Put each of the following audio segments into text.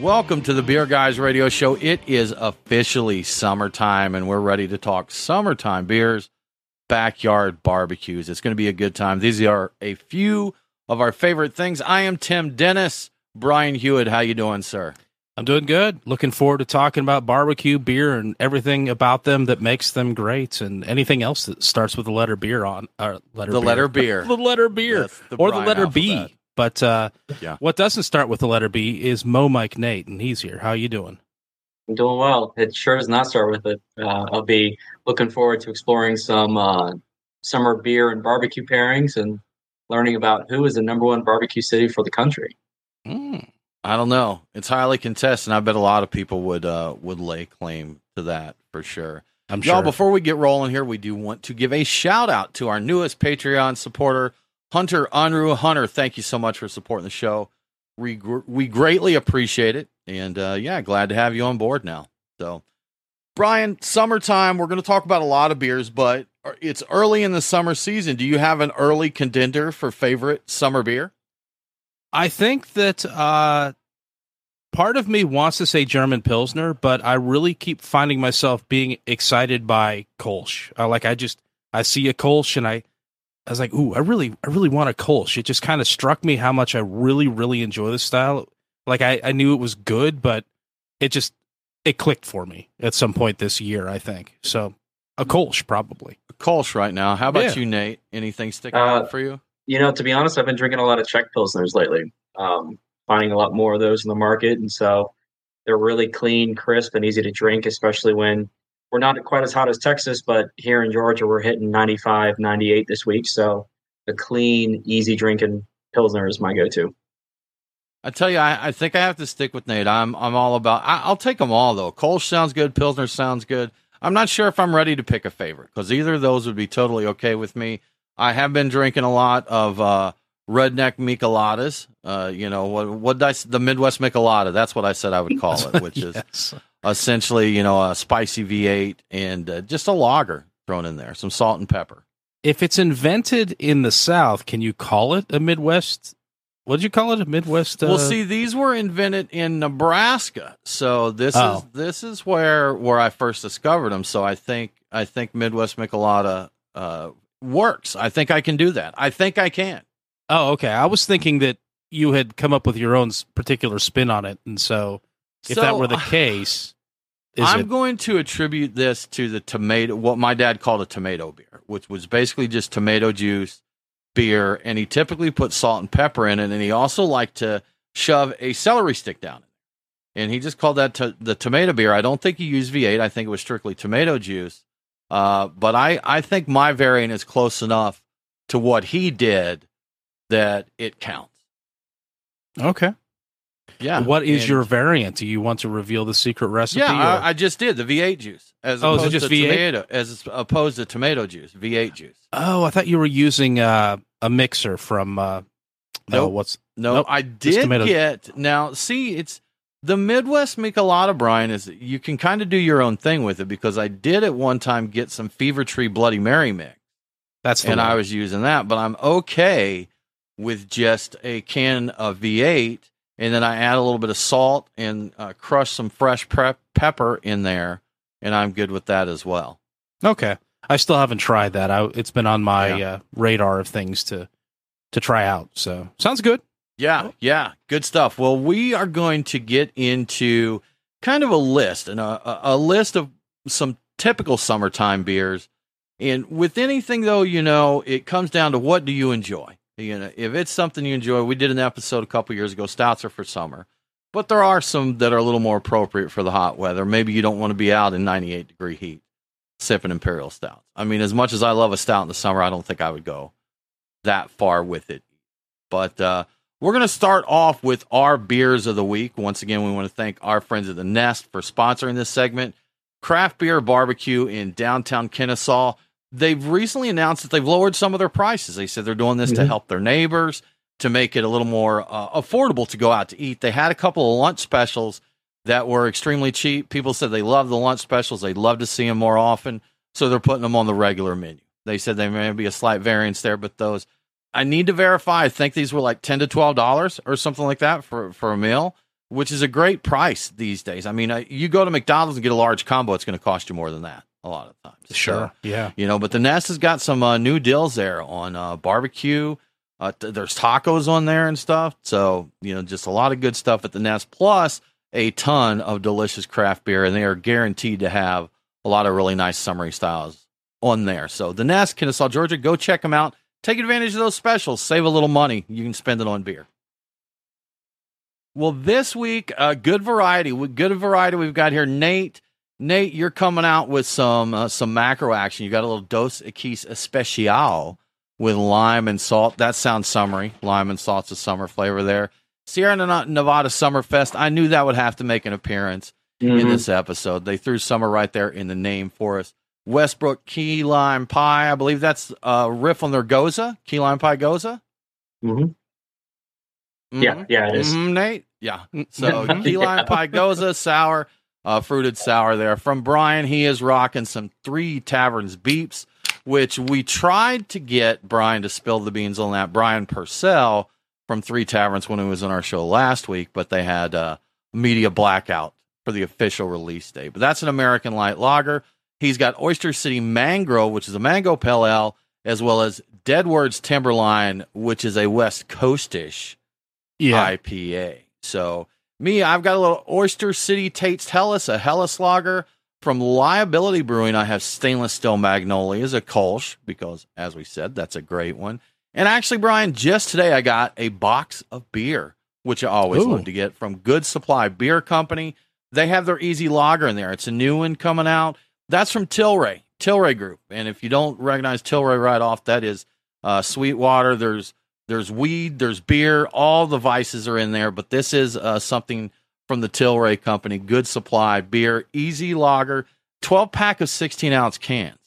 Welcome to the Beer Guys Radio Show. It is officially summertime, and we're ready to talk summertime beers, backyard barbecues. It's going to be a good time. These are a few of our favorite things. I am Tim Dennis. Brian Hewitt, how you doing, sir? I'm doing good. Looking forward to talking about barbecue, beer, and everything about them that makes them great, and anything else that starts with the letter beer on. Uh, letter the beer. letter beer. the letter beer, Yes, the or the letter. B. But uh, Yeah. what doesn't start with the letter B is Mo Mic Nate, and he's here. How you doing? I'm doing well. It sure does not start with it. Uh, I'll be looking forward to exploring some uh, summer beer and barbecue pairings and learning about who is the number one barbecue city for the country. Mm. I don't know. It's highly contested. and I bet a lot of people would uh, would lay claim to that for sure. I'm Y'all, sure. before we get rolling here, we do want to give a shout out to our newest Patreon supporter, Hunter Anru Hunter, thank you so much for supporting the show. We we greatly appreciate it, and uh, yeah, glad to have you on board now. So, Brian, summertime. We're going to talk about a lot of beers, but it's early in the summer season. Do you have an early contender for favorite summer beer? I think that uh, part of me wants to say German Pilsner, but I really keep finding myself being excited by Kolsch. Uh, like I just I see a Kolsch and I I was like, ooh, I really I really want a Kolsch. It just kind of struck me how much I really really enjoy this style. Like I I knew it was good, but it just it clicked for me at some point this year. I think so. A Kolsch probably. Kolsch right now. How about Yeah. you, Nate? Anything sticking Uh, out for you? You know, to be honest, I've been drinking a lot of Czech Pilsners lately, um, finding a lot more of those in the market. And so they're really clean, crisp, and easy to drink, especially when we're not quite as hot as Texas, but here in Georgia, we're hitting 95, 98 this week. So a clean, easy drinking Pilsner is my go to. I tell you, I, I think I have to stick with Nate. I'm I'm all about. I, I'll take them all though. Kolsch sounds good. Pilsner sounds good. I'm not sure if I'm ready to pick a favorite because either of those would be totally okay with me. I have been drinking a lot of uh, redneck micheladas. Uh, you know what? What did I? s- The Midwest michelada. That's what I said I would call it, which is Yes. Essentially you know a spicy V8 and uh, just a lager thrown in there, some salt and pepper. If it's invented in the South, can you call it a Midwest? What did you call it? A Midwest? Uh, well, see, these were invented in Nebraska, so this Oh. is this is where where I first discovered them. So I think I think Midwest Michelada uh, works. I think I can do that. I think I can. Oh, okay. I was thinking that you had come up with your own particular spin on it, and so if that were the case, is I'm it? going to attribute this to the tomato, what my dad called a tomato beer, which was basically just tomato juice, beer, and he typically put salt and pepper in it, and he also liked to shove a celery stick down it. And he just called that to, the tomato beer. I don't think he used V8. I think it was strictly tomato juice. Uh, but I, I think my variant is close enough to what he did that it counts. okay. Yeah. What is And- your variant? Do you want to reveal the secret recipe? Yeah, I, I just did the V8 juice as Oh, opposed just to V8? tomato as opposed to tomato juice, V8 juice. oh, I thought you were using uh, a mixer from. Uh, no, Nope. what's No, Nope, I did get now. See, it's the Midwest Michelada, Brian. Is you can kind of do your own thing with it because I did at one time get some Fever Tree Bloody Mary mix, that's and I was using that. But I'm okay with just a can of V8, and then I add a little bit of salt and uh, crush some fresh prep pepper in there, and I'm good with that as well. okay. I still haven't tried that. I, it's been on my Yeah. uh, radar of things to to try out. So sounds good. Yeah, yeah, good stuff. Well, we are going to get into kind of a list and a, a, a list of some typical summertime beers. And with anything, though, you know, it comes down to what do you enjoy. You know, if it's something you enjoy, we did an episode a couple years ago. Stouts are for summer, but there are some that are a little more appropriate for the hot weather. Maybe you don't want to be out in 98 degree heat sipping imperial stouts. I mean, as much as I love a stout in the summer, I don't think I would go that far with it. But uh, we're going to start off with our beers of the week. Once again, we want to thank our friends at the Nest for sponsoring this segment. Craft Beer Barbecue in downtown Kennesaw. They've recently announced that they've lowered some of their prices. They said they're doing this to Mhm. help their neighbors, to make it a little more uh, affordable to go out to eat. They had a couple of lunch specials that were extremely cheap. People said they love the lunch specials. They'd love to see them more often. So they're putting them on the regular menu. They said there may be a slight variance there, but those I need to verify. I think these were like ten to twelve dollars or something like that for for a meal. which is a great price these days. I mean, uh, you go to McDonald's and get a large combo, it's going to cost you more than that a lot of times. Sure. So, yeah. You know, but the Nest has got some uh, new deals there on uh, barbecue. Uh, th- there's tacos on there and stuff. So, you know, just a lot of good stuff at the Nest, plus a ton of delicious craft beer. And they are guaranteed to have a lot of really nice summery styles on there. So, the Nest, Kennesaw, Georgia, go check them out. Take advantage of those specials. Save a little money. You can spend it on beer. Well, this week, uh, good variety. Good variety we've got here. Nate Nate, you're coming out with some uh, some macro action. You got a little Dos Equis Especial with lime and salt. That sounds summery. Lime and salt's a summer flavor there. Sierra Nevada Summerfest. I knew that would have to make an appearance mm-hmm. in this episode. They threw summer right there in the name for us. Westbrook Key Lime Pie. I believe that's a riff on their gose Key Lime Pie gose. Mm-hmm. Mm-hmm. Yeah, yeah, it is. Mm-hmm, Nate. Yeah. So key lime yeah. pie gose sour uh, fruited sour there. From Brian, he is rocking some Three Taverns beeps, which we tried to get Brian to spill the beans on that. Brian Purcell from Three Taverns when he was on our show last week, but they had a media blackout for the official release date. But that's an American light lager. He's got Oyster City Mango, which is a mango pale ale, as well as Deadwords Timberline, which is a West Coastish yeah. IPA. So me, I've got a little Oyster City Tate's Helles, a Helles lager. From Liability Brewing, I have Stainless Steel Magnolias, a Kolsch, because as we said, that's a great one. And actually, Brian, just today I got a box of beer, which I always Ooh. love to get from Good Supply Beer Company. They have their Easy Lager in there. It's a new one coming out. That's from Tilray, Tilray Group. And if you don't recognize Tilray right off, that is uh, Sweetwater. There's there's weed, there's beer, all the vices are in there. But this is uh, something from the Tilray Company. Good supply beer, easy lager, 12 pack of 16 ounce cans.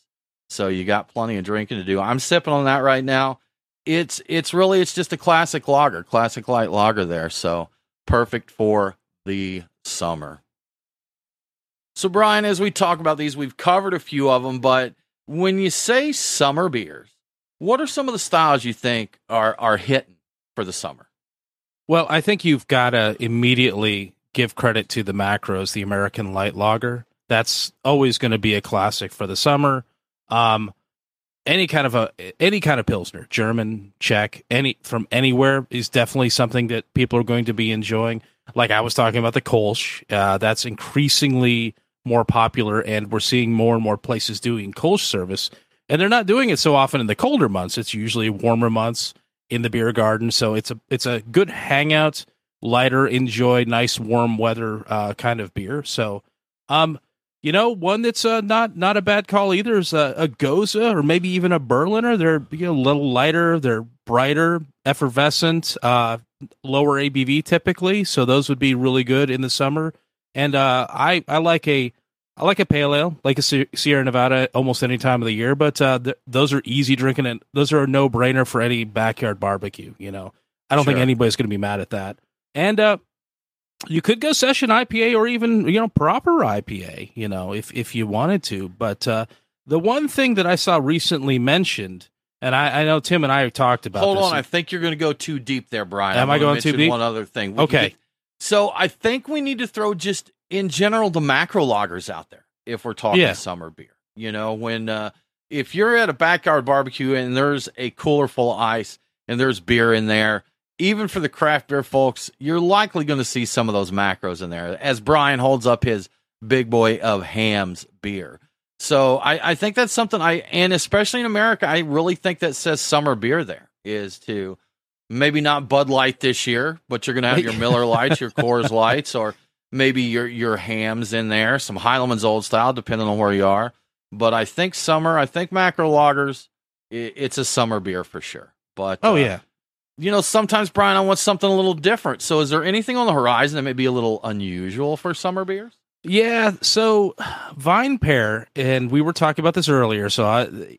So you got plenty of drinking to do. I'm sipping on that right now. It's it's really it's just a classic lager, classic light lager there. So perfect for the summer. So Brian, as we talk about these, we've covered a few of them, but when you say summer beers, what are some of the styles you think are are hitting for the summer? Well, I think you've got to immediately give credit to the macros, the American Light Lager. That's always going to be a classic for the summer. Um, any kind of a any kind of pilsner, German, Czech, any from anywhere is definitely something that people are going to be enjoying. Like I was talking about the Kolsch, uh, that's increasingly more popular, and we're seeing more and more places doing Kolsch service and they're not doing it so often in the colder months. It's usually warmer months in the beer garden, so it's a it's a good hangout, lighter, enjoy nice warm weather uh, kind of beer. So, um, you know, one that's uh, not not a bad call either is a, a Gose or maybe even a Berliner. They're you know, a little lighter, they're brighter, effervescent, uh, lower ABV typically, so those would be really good in the summer. And uh, I I like a I like a pale ale, like a Sierra Nevada, almost any time of the year. But uh, th- those are easy drinking, and those are a no brainer for any backyard barbecue. You know, I don't sure. think anybody's going to be mad at that. And uh, you could go session IPA or even you know proper IPA. You know, if if you wanted to. But uh, the one thing that I saw recently mentioned, and I, I know Tim and I talked about. Hold on, I think you're going to go too deep there, Brian. Am I, I going too deep? One other thing. We okay. so I think we need to throw just in general the macro lagers out there if we're talking yeah. summer beer. You know, when uh, if you're at a backyard barbecue and there's a cooler full of ice and there's beer in there, even for the craft beer folks, you're likely going to see some of those macros in there. As Brian holds up his big boy of Hamm's beer. So I, I think that's something I, and especially in America, I really think that says summer beer there is to maybe not Bud Light this year, but you're going to have your Miller Lights, your Coors Lights, or maybe your your Hamm's in there, some Heileman's Old Style, depending on where you are. But I think summer, I think macro lagers, it, it's a summer beer for sure. But oh uh, yeah, you know sometimes Brian, I want something a little different. So is there anything on the horizon that may be a little unusual for summer beers? Yeah, so VinePair, and we were talking about this earlier. So I,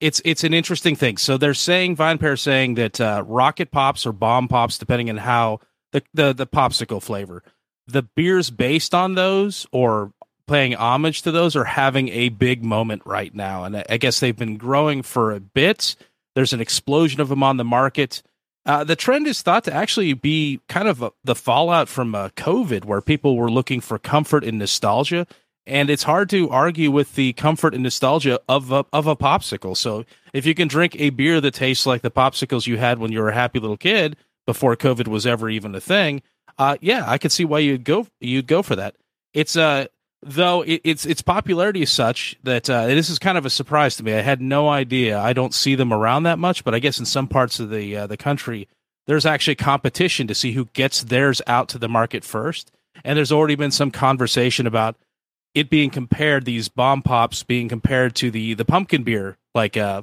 it's it's an interesting thing. So they're saying VinePair saying that uh, rocket pops or bomb pops, depending on how the, the the popsicle flavor the beers based on those or paying homage to those are having a big moment right now. And I guess they've been growing for a bit. There's an explosion of them on the market. Uh, the trend is thought to actually be kind of a, the fallout from uh, COVID, where people were looking for comfort and nostalgia, and it's hard to argue with the comfort and nostalgia of a, of a popsicle. So if you can drink a beer that tastes like the popsicles you had when you were a happy little kid before COVID was ever even a thing, uh, yeah, I could see why you'd go you'd go for that. It's uh though it, its its popularity is such that uh, this is kind of a surprise to me. I had no idea. I don't see them around that much, but I guess in some parts of the uh, the country, there's actually competition to see who gets theirs out to the market first. And there's already been some conversation about it being compared, these bomb pops being compared to the the pumpkin beer, like uh,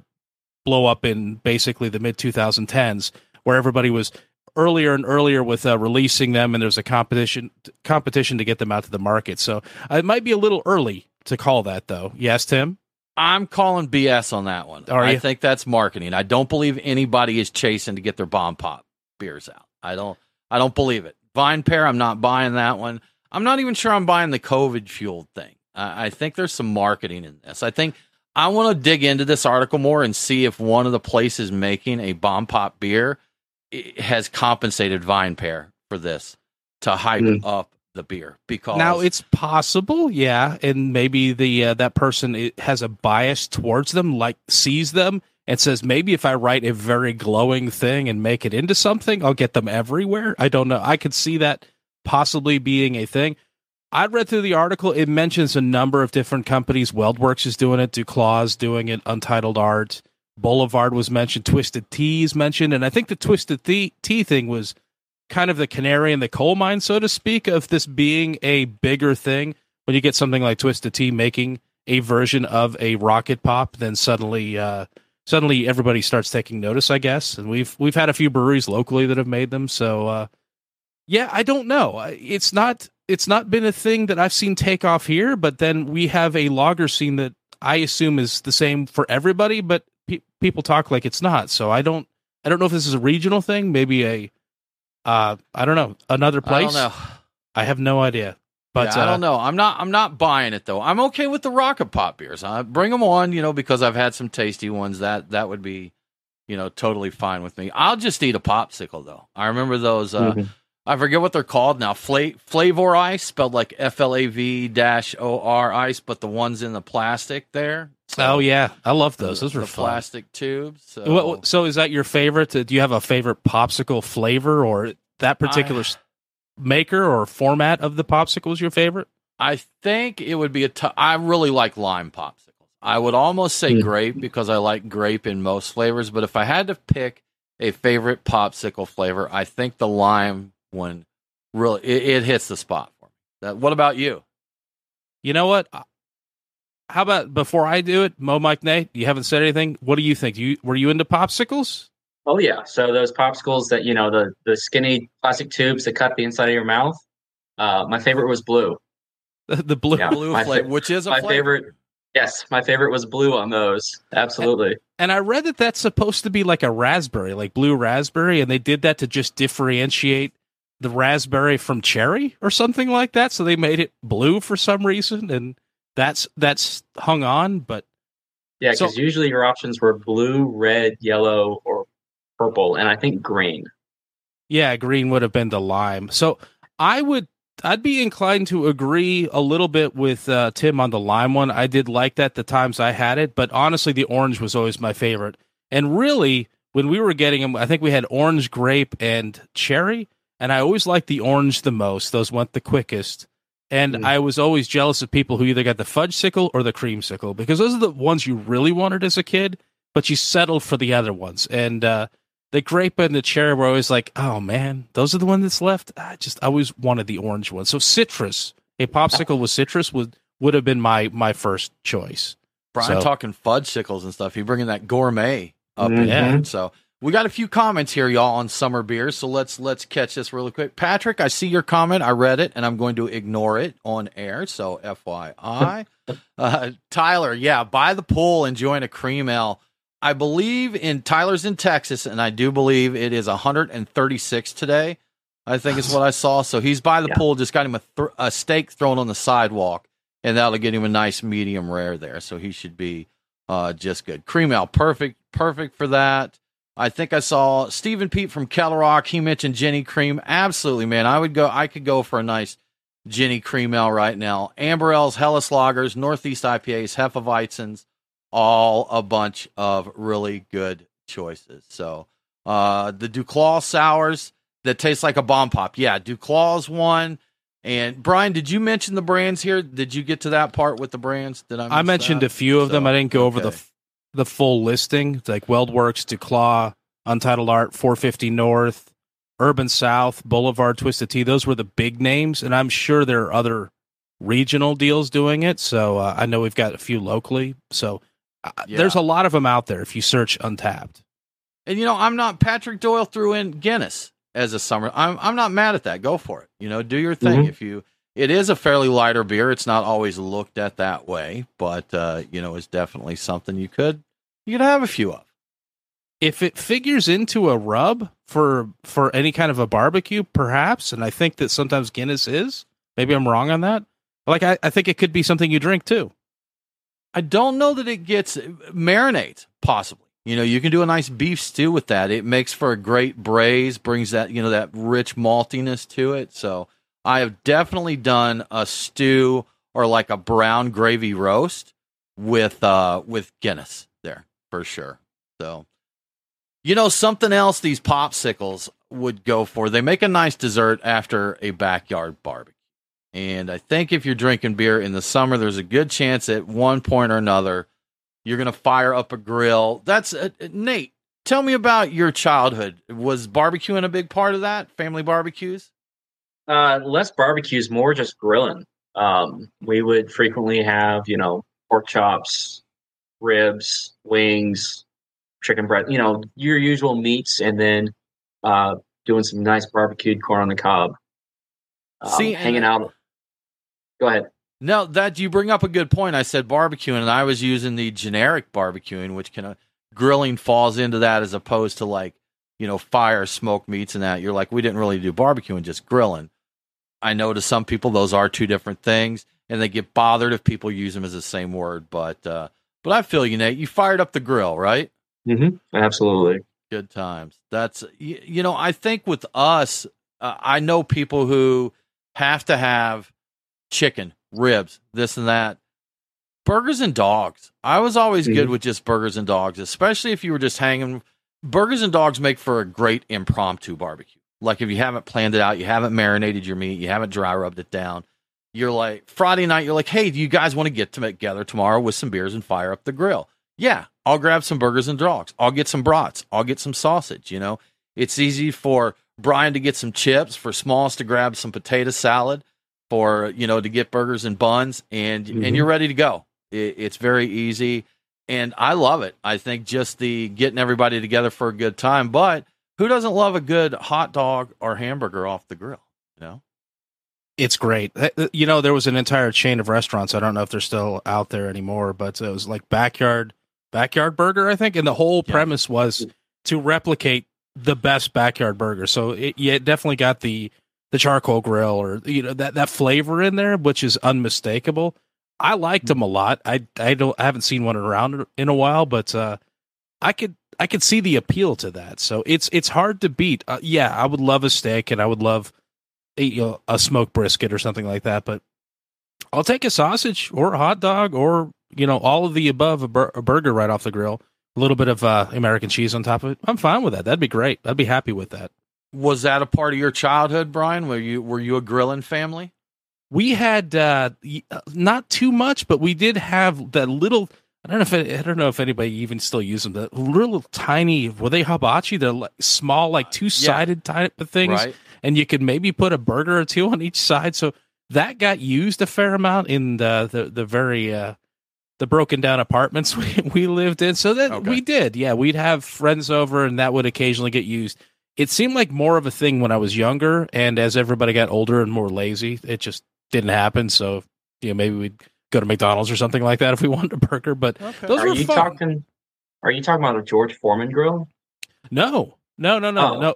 blow up in basically the mid 2010s, where everybody was earlier and earlier with uh, releasing them, and there's a competition competition to get them out to the market. So uh, it might be a little early to call that, though. Yes, Tim. I'm calling BS on that one. Are I you? think that's marketing. I don't believe anybody is chasing to get their bomb pop beers out. I don't. I don't believe it. VinePair, I'm not buying that one. I'm not even sure I'm buying the COVID fueled thing. I, I think there's some marketing in this. I think I want to dig into this article more and see if one of the places making a bomb pop beer has compensated VinePair for this to hype Mm. up the beer because Now it's possible, yeah, and maybe the uh, that person has a bias towards them, like sees them and says maybe if I write a very glowing thing and make it into something, I'll get them everywhere. I don't know. I could see that possibly being a thing. I read through the article. It mentions a number of different companies. Weldworks is doing it. Duclaw's doing it. Untitled Art. Boulevard was mentioned. Twisted Tea is mentioned. And I think the Twisted Tea, tea thing was kind of the canary in the coal mine, so to speak, of this being a bigger thing. When you get something like Twisted Tea making a version of a rocket pop, then suddenly, uh, suddenly everybody starts taking notice. I guess, and we've we've had a few breweries locally that have made them. So, uh, yeah, I don't know. It's not it's not been a thing that I've seen take off here, but then we have a lager scene that I assume is the same for everybody, but pe- people talk like it's not. So I don't I don't know if this is a regional thing, maybe a uh I don't know, another I place. don't know. I have no idea. But yeah, I uh, don't know. I'm not. I'm not buying it though. I'm okay with the rocket pop beers. I bring them on, you know, because I've had some tasty ones. That that would be, you know, totally fine with me. I'll just eat a popsicle though. I remember those. Uh, Mhm. I forget what they're called now. Fla- Flavor ice, spelled like F L A V dash O R ice, but the ones in the plastic there. So Oh yeah, I love those. Those the were fun. plastic tubes. So what- so is that your favorite? Do you have a favorite popsicle flavor or that particular I- maker or format of the popsicle is your favorite? I think it would be a. T- I really like lime popsicles. I would almost say Mm. grape because I like grape in most flavors. But if I had to pick a favorite popsicle flavor, I think the lime one really it, it hits the spot for me. That, what about you? You know what? How about before I do it, Mo Mic Nate? You haven't said anything. What do you think? You were you into popsicles? Oh yeah. So those popsicles that you know the the skinny plastic tubes that cut the inside of your mouth. Uh, my favorite was blue. The, the blue. Yeah. Blue flavor, fa- which is a my flavor. favorite. Yes, my favorite was blue on those. Absolutely. And I read that that's supposed to be like a raspberry, like blue raspberry, and they did that to just differentiate the raspberry from cherry or something like that. So they made it blue for some reason, and that's that's hung on. But Yeah, So- because usually your options were blue, red, yellow, or purple, and I think green. Yeah, green would have been the lime. So I would I'd be inclined to agree a little bit with uh, Tim on the lime one. I did like that the times I had it, but honestly, the orange was always my favorite. And really, when we were getting them, I think we had orange, grape, and cherry. And I always liked the orange the most. Those went the quickest. And Mm. I was always jealous of people who either got the fudge sickle or the creamsicle because those are the ones you really wanted as a kid, but you settled for the other ones. And uh, the grape and the cherry were always like, oh man, those are the one that's left. I just I always wanted the orange one. So citrus, a popsicle with citrus would would have been my my first choice. Brian So- talking fudge sickles and stuff. He bringing that gourmet up in Mhm. there. So we got a few comments here, y'all, on summer beers. So let's let's catch this really quick. Patrick, I see your comment. I read it, and I'm going to ignore it on air. So FYI. uh, Tyler, yeah, by the pool, enjoying a cream ale. I believe in Tyler's in Texas, and I do believe it is 136 today. I think is what I saw. So he's by the Yeah. pool, just got him a, th- a steak thrown on the sidewalk, and that'll get him a nice medium rare there. So he should be uh, just good. Cream ale, perfect, perfect for that. I think I saw Stephen Pete from Kettle Rock. He mentioned Genny Cream. Absolutely, man. I would go. I could go for a nice Genny Cream Ale right now. Amber Ales, Helles Lagers, Northeast IPAs, Hefeweizens, all a bunch of really good choices. So uh, the Duclaw sours that taste like a bomb pop. Yeah, Duclaw's one. And Brian, did you mention the brands here? Did you get to that part with the brands? Did I? I mentioned that? a few of So, them. I didn't go over the okay. The full listing. It's like Weldworks, Duclaw, Untitled Art, 450 North, Urban South, Boulevard, Twisted Tea. Those were the big names, and I'm sure there are other regional deals doing it. So uh, I know we've got a few locally. So uh, Yeah. there's a lot of them out there if you search Untappd. And you know, I'm not Patrick Doyle threw in Guinness as a summer. I'm I'm not mad at that. Go for it. You know, do your thing. Mhm. If you it is a fairly lighter beer. It's not always looked at that way, but uh, you know, it's definitely something you could you could have a few of. if it figures into a rub for for any kind of a barbecue, perhaps, and I think that sometimes Guinness is. Maybe I'm wrong on that. Like I, I think it could be something you drink too. I don't know that it gets marinate possibly. You know, you can do a nice beef stew with that. It makes for a great braise, brings that, you know, that rich maltiness to it. So, I have definitely done a stew or like a brown gravy roast with uh with Guinness there for sure. So, you know, something else these popsicles would go for. They make a nice dessert after a backyard barbecue. And I think if you're drinking beer in the summer, there's a good chance at one point or another you're going to fire up a grill. That's uh, uh, Nate. Tell me about your childhood. Was barbecuing a big part of that? Family barbecues? Uh, less barbecues, more just grilling. Um, we would frequently have, you know, pork chops, ribs, wings, chicken breast, you know, your usual meats, and then uh, doing some nice barbecued corn on the cob. Um, See, hanging out. Go ahead. No, that you bring up a good point. I said barbecuing, and I was using the generic barbecuing, which kind of grilling falls into that as opposed to like you know fire, smoked meats, and that. You're like, we didn't really do barbecuing, just grilling. I know to some people those are two different things, and they get bothered if people use them as the same word. But uh, but I feel you, Nate. You fired up the grill, right? Mm-hmm. Absolutely. Good times. That's you, you know I think with us, uh, I know people who have to have chicken, ribs, this and that. Burgers and dogs. I was always good Mhm. with just burgers and dogs, especially if you were just hanging. Burgers and dogs make for a great impromptu barbecue. Like if you haven't planned it out, you haven't marinated your meat, you haven't dry rubbed it down. You're like Friday night. You're like, hey, do you guys want to get together tomorrow with some beers and fire up the grill? Yeah, I'll grab some burgers and dogs. I'll get some brats. I'll get some sausage. You know, it's easy for Brian to get some chips, for Smalls to grab some potato salad, for you know to get burgers and buns, and Mhm. and you're ready to go. It, it's very easy, and I love it. I think just the getting everybody together for a good time. But who doesn't love a good hot dog or hamburger off the grill? You know, It's great. You know, there was an entire chain of restaurants. I don't know if they're still out there anymore, but it was like backyard backyard burger, I think, and the whole Yeah. premise was to replicate the best backyard burger. So it, it definitely got the the charcoal grill or you know that that flavor in there, which is unmistakable. I liked them a lot. I I don't I haven't seen one around in a while, but uh, I could I could see the appeal to that. So it's it's hard to beat. Uh, yeah, I would love a steak, and I would love a, you know, a smoked brisket or something like that. But I'll take a sausage or a hot dog or you know all of the above. A, bur- a burger right off the grill, a little bit of uh, American cheese on top of it. I'm fine with that. That'd be great. I'd be happy with that. was that a part of your childhood, Brian? Were you were you a grilling family? We had uh, uh, not too much, but we did have that little. I don't know if it, I don't know if anybody even still uses them. The little tiny were they hibachi? They're like small, like two sided type of things, Right. and you could maybe put a burger or two on each side. So that got used a fair amount in the the, the very uh, the broken down apartments we, we lived in. So that Okay. we did, yeah, we'd have friends over, and that would occasionally get used. It seemed like more of a thing when I was younger, and as everybody got older and more lazy, it just didn't happen. So you know, maybe we'd go to McDonald's or something like that if we wanted a burger. But Okay. those are were you fun. talking? Are you talking about a George Foreman grill? No, no, no, no, Oh. no.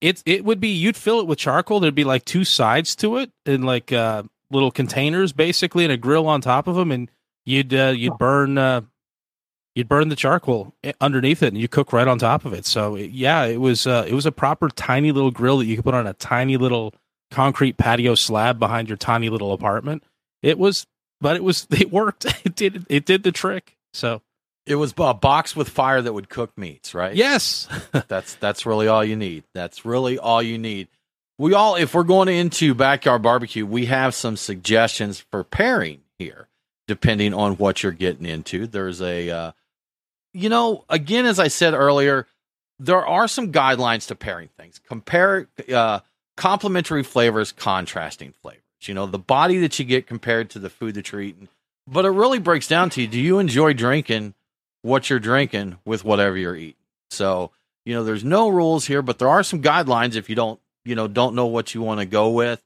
It it would be you'd fill it with charcoal. There'd be like two sides to it, and like uh, little containers, basically, and a grill on top of them, and you'd uh, you'd Oh. burn uh, you'd burn the charcoal underneath it and you cook right on top of it. So yeah, it was uh, it was a proper tiny little grill that you could put on a tiny little concrete patio slab behind your tiny little apartment. It was, but it was it worked. It did it did the trick. So it was a box with fire that would cook meats, right? Yes, that's that's really all you need. That's really all you need. We all, if we're going into backyard barbecue, we have some suggestions for pairing here, depending on what you're getting into. There's a uh, you know, again, as I said earlier, there are some guidelines to pairing things. Compare uh, complementary flavors, contrasting flavors. You know, the body that you get compared to the food that you're eating. But it really breaks down to you. do you enjoy drinking what you're drinking with whatever you're eating? So, you know, there's no rules here, but there are some guidelines if you don't, you know, don't know what you want to go with.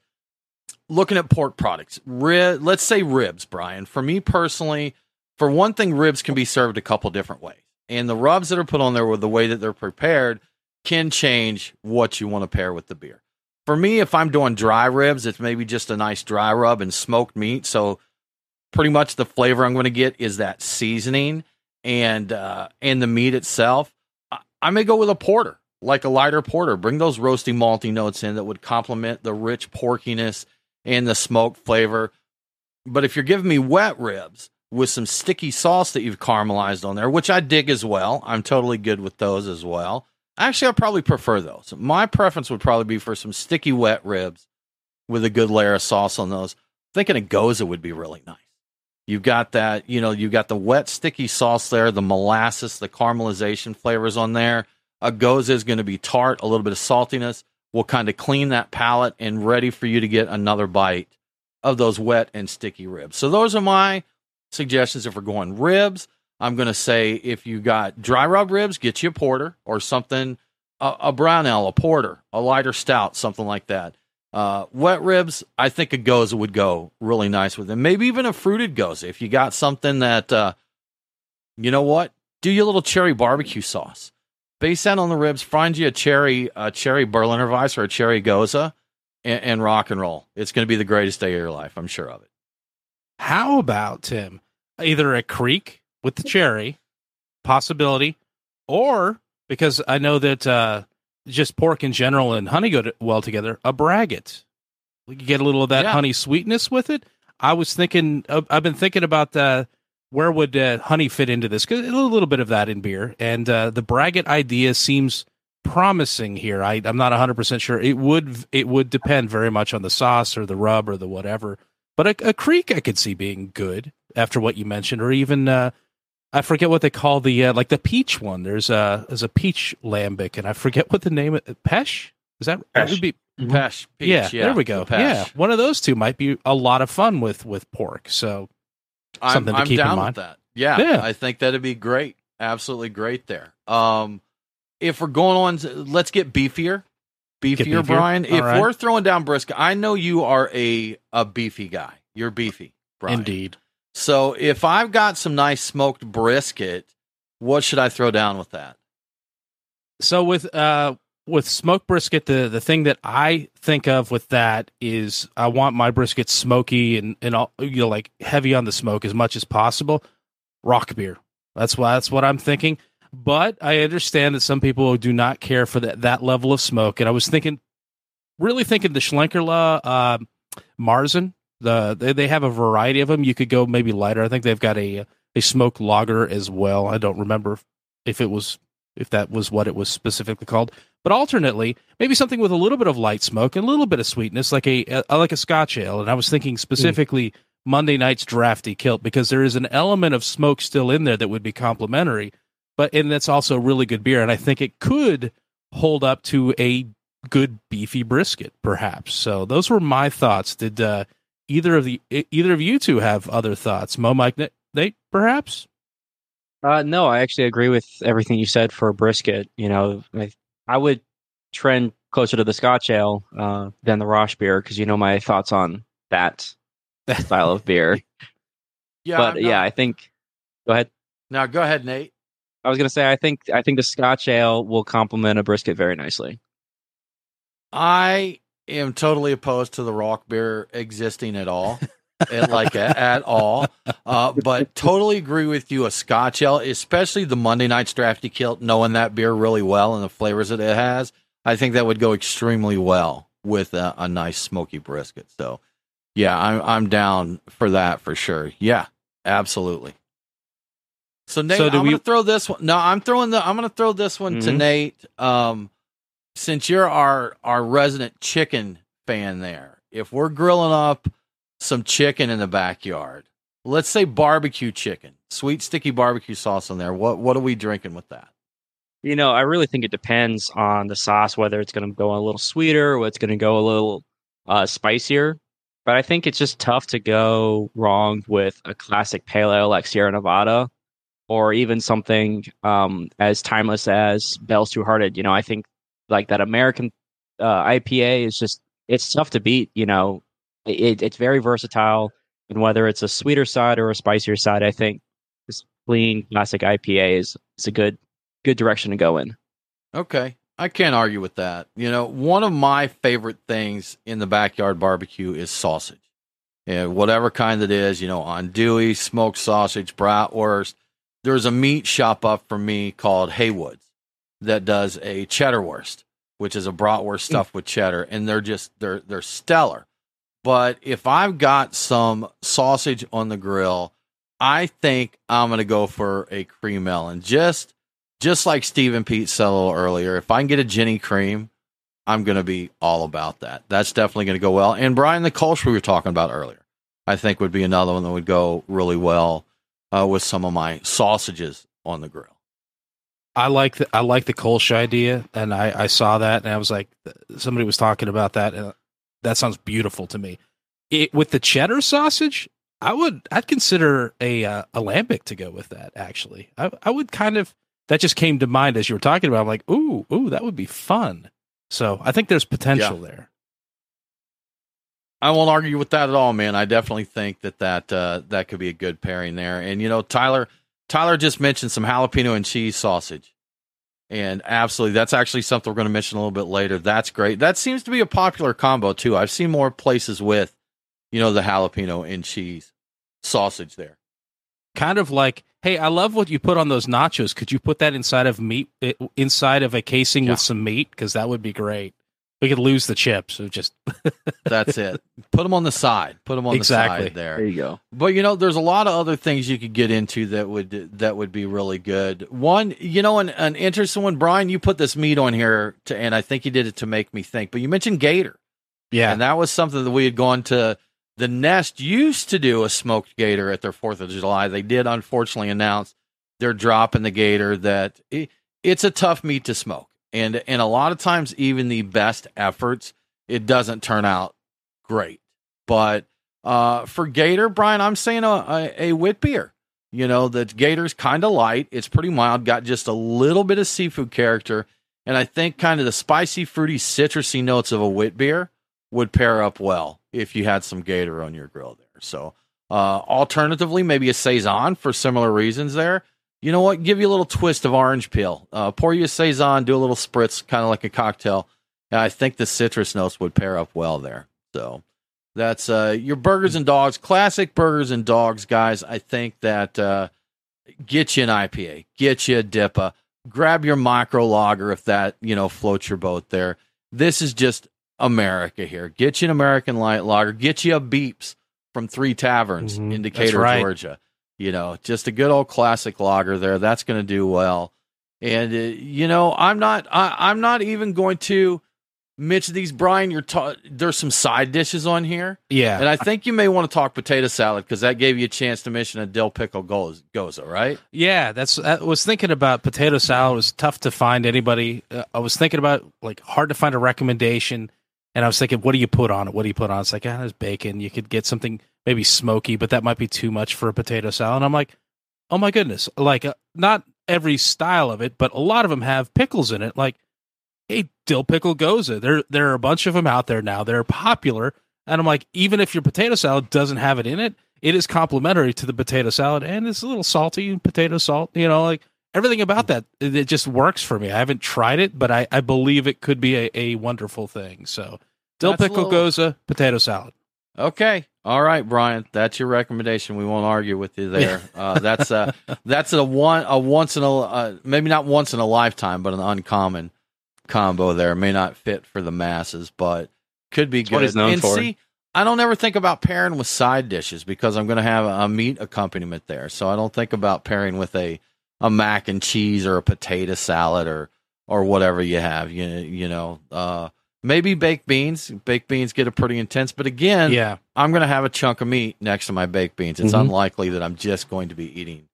Looking at pork products, rib, let's say ribs, Brian. For me personally, for one thing, ribs can be served a couple different ways. And the rubs that are put on there with the way that they're prepared can change what you want to pair with the beer. For me, if I'm doing dry ribs, it's maybe just a nice dry rub and smoked meat. So pretty much the flavor I'm going to get is that seasoning and uh, and the meat itself. I, I may go with a porter, like a lighter porter. Bring those roasty malty notes in that would complement the rich porkiness and the smoke flavor. But if you're giving me wet ribs, with some sticky sauce that you've caramelized on there, which I dig as well. I'm totally good with those as well. Actually, I probably prefer those. My preference would probably be for some sticky wet ribs with a good layer of sauce on those. Thinking a gose would be really nice. You've got that, you know, you've got the wet sticky sauce there, the molasses, the caramelization flavors on there. A gose is going to be tart, a little bit of saltiness will kind of clean that palate and ready for you to get another bite of those wet and sticky ribs. So those are my suggestions if we're going ribs. I'm going to say if you got dry rub ribs, get you a porter or something, a, a brown ale, a porter, a lighter stout, something like that. Uh, wet ribs, I think a gose would go really nice with them. Maybe even a fruited gose if you got something that, uh, you know what, do your little cherry barbecue sauce. Base that on the ribs. Find you a cherry, a cherry Berliner Weiss or a cherry gose, and, and rock and roll. It's going to be the greatest day of your life. I'm sure of it. How about Tim? Either a kriek with the cherry possibility, or because I know that uh, just pork in general and honey go well together, a braggot. We could get a little of that yeah. honey sweetness with it. I was thinking, uh, I've been thinking about uh, where would uh, honey fit into this? Cause a little, bit of that in beer, and uh, the braggot idea seems promising here. I, I'm not 100 percent sure. It would it would depend very much on the sauce or the rub or the whatever. But a, a, kriek I could see being good after what you mentioned, or even uh, I forget what they call the uh, like the peach one. There's a there's a peach lambic, and I forget what the name of Pêche is that. Pêche. That would be mm-hmm. Pêche. Peach, yeah, yeah, there we go. Yeah, one of those two might be a lot of fun with with pork. So something I'm, to keep I'm down in mind. With that. Yeah, yeah, I think that'd be great. Absolutely great there. Um, if we're going on, to, let's get beefier beefier, beefier? Brian. All if right. we're throwing down brisket, I know you are a a beefy guy. You're beefy, Brian. Indeed. So if I've got some nice smoked brisket, what should I throw down with that? So with uh with smoked brisket, the the thing that I think of with that is I want my brisket smoky and and all, you know like heavy on the smoke as much as possible. Rauch beer. That's why that's what I'm thinking. But I understand that some people do not care for that, that level of smoke. And I was thinking, really thinking the Schlenkerla uh, Marzen. The they, they have a variety of them. You could go maybe lighter. I think they've got a a smoked lager as well. I don't remember if it was if that was what it was specifically called. But alternately, maybe something with a little bit of light smoke and a little bit of sweetness, like a, a like a Scotch ale. And I was thinking specifically mm. Monday night's drafty kilt because there is an element of smoke still in there that would be complementary but and that's also a really good beer, and I think it could hold up to a good beefy brisket, perhaps. So those were my thoughts. Did uh, either of the either of you two have other thoughts? Mo, Mic, Nate, perhaps. Uh, no, I actually agree with everything you said for brisket. You know, I, I would trend closer to the Scotch ale uh, than the Rauch beer because you know my thoughts on that style of beer. yeah, but yeah, I think. Go ahead. Now, go ahead, Nate. I was gonna say I think I think the Scotch ale will complement a brisket very nicely. I am totally opposed to the Rauch beer existing at all. at, like at, at all. Uh, but totally agree with you. A Scotch ale, especially the Monday Night's Drafty Kilt, knowing that beer really well and the flavors that it has, I think that would go extremely well with a, a nice smoky brisket. So, yeah, I'm I'm down for that for sure. Yeah, absolutely. So Nate, So do I'm we- gonna throw this one. No, I'm throwing the. I'm gonna throw this one to Mhm. Nate. Um, since you're our our resident chicken fan, there, if we're grilling up some chicken in the backyard, let's say barbecue chicken, sweet sticky barbecue sauce on there. What what are we drinking with that? You know, I really think it depends on the sauce, whether it's going to go a little sweeter or it's going to go a little uh, spicier. But I think it's just tough to go wrong with a classic pale ale like Sierra Nevada or even something um, as timeless as Bell's Two Hearted. You know, I think like that American uh, IPA is just, it's tough to beat. You know, it, it's very versatile. And whether it's a sweeter side or a spicier side, I think this clean classic IPA is, is a good good direction to go in. Okay. I can't argue with that. You know, one of my favorite things in the backyard barbecue is sausage. And whatever kind it is, you know, andouille, smoked sausage, bratwurst. There's a meat shop up for me called Haywood's that does a cheddar wurst, which is a bratwurst stuffed with cheddar, and they're just they're they're stellar. But if I've got some sausage on the grill, I think I'm gonna go for a cream melon. Just just like Stephen Pete said a little earlier, if I can get a Genny cream, I'm going to be all about that. That's definitely going to go well. And Brian, the Kolsch we were talking about earlier, I think would be another one that would go really well uh, with some of my sausages on the grill. I like the I like the Kolsch idea, and I I saw that, and I was like, somebody was talking about that, and that sounds beautiful to me. It with the cheddar sausage, I would I'd consider a uh, a lambic to go with that. Actually, I I would kind of that just came to mind as you were talking about. I'm like, ooh ooh, that would be fun. So I think there's potential there. I won't argue with that at all, man. I definitely think that that uh, that could be a good pairing there. And you know, Tyler Tyler just mentioned some jalapeno and cheese sausage, and absolutely, that's actually something we're going to mention a little bit later. That's great. That seems to be a popular combo too. I've seen more places with, you know, the jalapeno and cheese sausage there. Kind of like, hey, I love what you put on those nachos. Could you put that inside of meat, eh, inside of a casing Yeah. with some meat? Because that would be great. We could lose the chips. So just That's it. Put them on the side. Put them on Exactly. the side there. you go. But you know, there's a lot of other things you could get into that would that would be really good. One, you know, an, an interesting one, Brian. You put this meat on here, to, and I think you did it to make me think. But you mentioned gator, yeah, and that was something that we had gone to. The Nest used to do a smoked gator at their Fourth of July. They did unfortunately announce they're dropping the gator. That it, it's a tough meat to smoke, and and a lot of times even the best efforts, it doesn't turn out great. But uh, for Gator, Brian, I'm saying a, a, a wit beer. You know, the Gator's kind of light. It's pretty mild, got just a little bit of seafood character. And I think kind of the spicy, fruity, citrusy notes of a wit beer would pair up well if you had some Gator on your grill there. So, uh, alternatively, maybe a Saison for similar reasons there. You know what? Give you a little twist of orange peel. Uh, pour you a Saison, do a little spritz, kind of like a cocktail. And I think the citrus notes would pair up well there. So that's uh, your burgers and dogs, classic burgers and dogs, guys. I think that uh, get you an IPA, get you a DIPA, grab your micro lager if that you know floats your boat there. This is just America here. Get you an American light lager, get you a Beeps from Three Taverns Mhm. in Decatur, right. Georgia. You know, just a good old classic lager there. That's going to do well. And uh, you know, I'm not. I, I'm not even going to. Mitch, these Brian, you're ta- there's some side dishes on here, yeah. and I think you may want to talk potato salad because that gave you a chance to mention a dill pickle goes gose, right? Yeah, that's. I was thinking about potato salad. It was tough to find anybody. Uh, I was thinking about like hard to find a recommendation, and I was thinking, what do you put on it? What do you put on? it? It's like, ah, there's bacon. You could get something maybe smoky, but that might be too much for a potato salad. And I'm like, oh my goodness! Like, uh, not every style of it, but a lot of them have pickles in it. Like, hey, dill pickle gose. There, there are a bunch of them out there now. They're popular, and I'm like, even if your potato salad doesn't have it in it, it is complimentary to the potato salad and it's a little salty potato salt you know like everything about that it it just works for me i haven't tried it but i, I believe it could be a, a wonderful thing so dill That's pickle little- gose potato salad Okay, All right, Brian, that's your recommendation. We won't argue with you there. Uh, that's a that's a one a once in a uh, maybe not once in a lifetime, but an uncommon combo. There may not fit for the masses, but could be good. what he's known and for. see, I don't ever think about pairing with side dishes because I'm going to have a, meat accompaniment there. So I don't think about pairing with a a mac and cheese or a potato salad or or whatever you have. You you know. Uh, Maybe baked beans. Baked beans get a pretty intense, but again, yeah, I'm going to have a chunk of meat next to my baked beans. It's Mhm. unlikely that I'm just going to be eating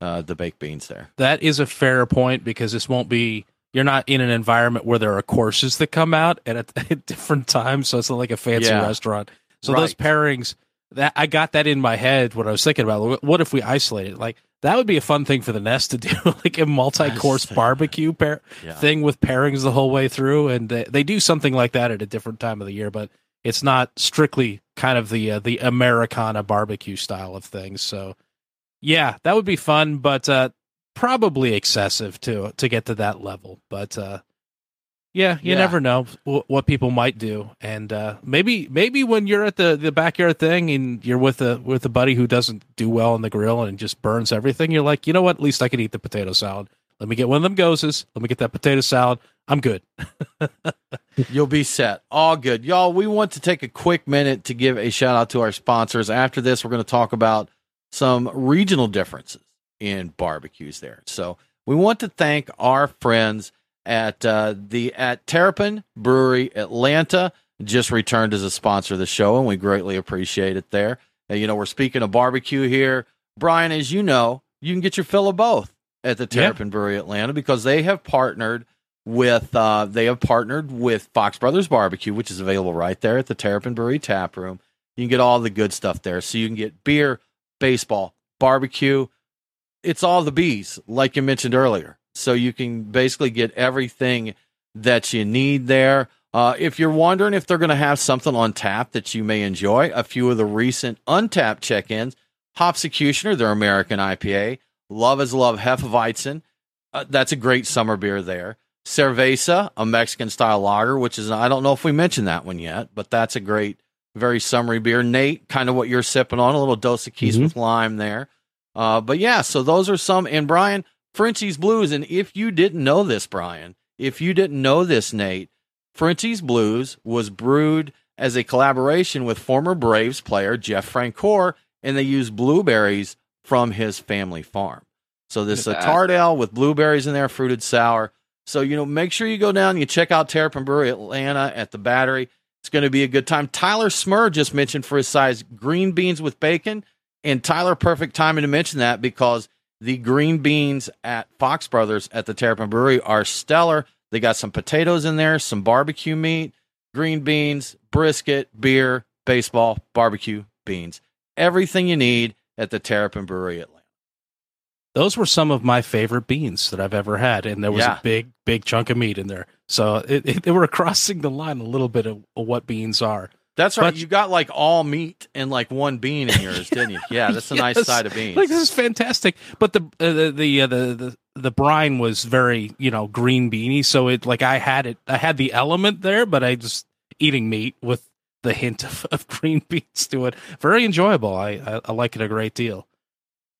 uh, the baked beans there. that is a fair point because this won't be. You're not in an environment where there are courses that come out at, at, at different times, so it's not like a fancy Yeah. restaurant. So those pairings, that I got that in my head when I was thinking about what if we isolate it? Like that would be a fun thing for the nest to do, like a multi-course barbecue pair Yeah. thing with pairings the whole way through, and they, they do something like that at a different time of the year, but it's not strictly kind of the uh, the Americana barbecue style of things. So, yeah, that would be fun, but uh, probably excessive to to get to that level. But uh, yeah, you Yeah. never know what people might do, and uh, maybe maybe when you're at the, the backyard thing and you're with a with a buddy who doesn't do well on the grill and just burns everything, you're like, you know what? At least I can eat the potato salad. Let me get one of them goses. Let me get that potato salad. I'm good. You'll be set. All good. Y'all, we want to take a quick minute to give a shout out to our sponsors. After this, we're going to talk about some regional differences in barbecues there. So we want to thank our friends at uh, the at Terrapin Brewery Atlanta. Just returned as a sponsor of the show, and we greatly appreciate it there. And, you know, we're speaking of barbecue here. Brian, as you know, you can get your fill of both at the Yeah. Terrapin Brewery Atlanta because they have partnered with uh, they have partnered with Fox Brothers Barbecue, which is available right there at the Terrapin Brewery Tap Room. You can get all the good stuff there. So you can get beer, baseball, barbecue. It's all the bees, like you mentioned earlier. So you can basically get everything that you need there. Uh, if you're wondering if they're going to have something on tap that you may enjoy, a few of the recent Untappd check-ins: Hopsecutioner, their American IPA, Love is Love Hefeweizen. Uh, that's a great summer beer there. Cerveza, a Mexican style lager, which is I don't know if we mentioned that one yet, but that's a great, very summery beer. Nate, kind of what you're sipping on, a little Dos Equis Mhm. with lime there. Uh, but yeah, so those are some. And Brian, Frenchie's Blues. And if you didn't know this, Brian, if you didn't know this, Nate, Frenchie's Blues was brewed as a collaboration with former Braves player Jeff Francoeur, and they used blueberries from his family farm. So this is a tart ale with blueberries in there, fruited sour. So you know, make sure you go down and you check out Terrapin Brewery Atlanta at the Battery. It's going to be a good time. Tyler Smur just mentioned for his size green beans with bacon, and Tyler, perfect timing to mention that because the green beans at Fox Brothers at the Terrapin Brewery are stellar. They got some potatoes in there, some barbecue meat, green beans, brisket, beer, baseball, barbecue, beans. Everything you need at the Terrapin Brewery Atlanta. Those were some of my favorite beans that I've ever had, and there was Yeah. a big, big chunk of meat in there. So it, it, they were crossing the line a little bit of, of what beans are. That's right. But- you got like all meat and like one bean in yours, didn't you? Yeah, that's a nice side of beans. Like this is fantastic, but the uh, the the, uh, the the the brine was very you know green beany, so it like I had it, I had the element there, but I just eating meat with the hint of, of green beans to it. Very enjoyable. I, I I like it a great deal.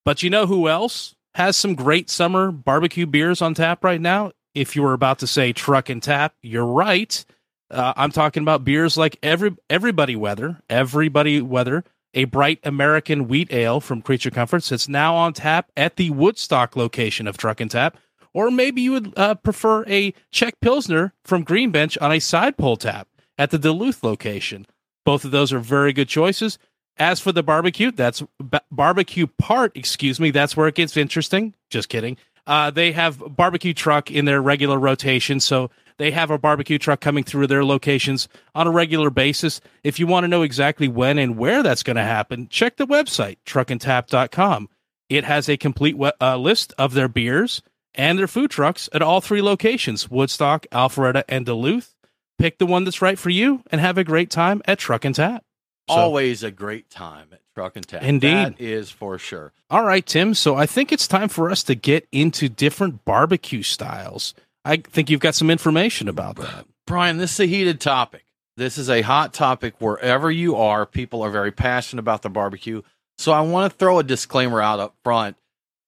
But you know who else has some great summer barbecue beers on tap right now? If you were about to say truck and tap, you're right. Uh, I'm talking about beers like every everybody weather, everybody weather, a bright American wheat ale from Creature Comforts. It's now on tap at the Woodstock location of Truck and Tap. Or maybe you would uh, prefer a Czech Pilsner from Green Bench on a side pull tap at the Duluth location. Both of those are very good choices. As for the barbecue, that's ba- barbecue part, excuse me, that's where it gets interesting. Just kidding. Uh, they have barbecue truck in their regular rotation, so they have a barbecue truck coming through their locations on a regular basis. If you want to know exactly when and where that's going to happen, check the website, truckandtap.com. It has a complete we- uh, list of their beers and their food trucks at all three locations Woodstock, Alpharetta, and Duluth. Pick the one that's right for you and have a great time at Truck and Tap. So- Always a great time at Truck and Tap. Indeed. That is for sure. All right, Tim. So I think it's time for us to get into different barbecue styles. I think you've got some information about that. Brian, this is a heated topic. This is a hot topic wherever you are. People are very passionate about the barbecue. So I want to throw a disclaimer out up front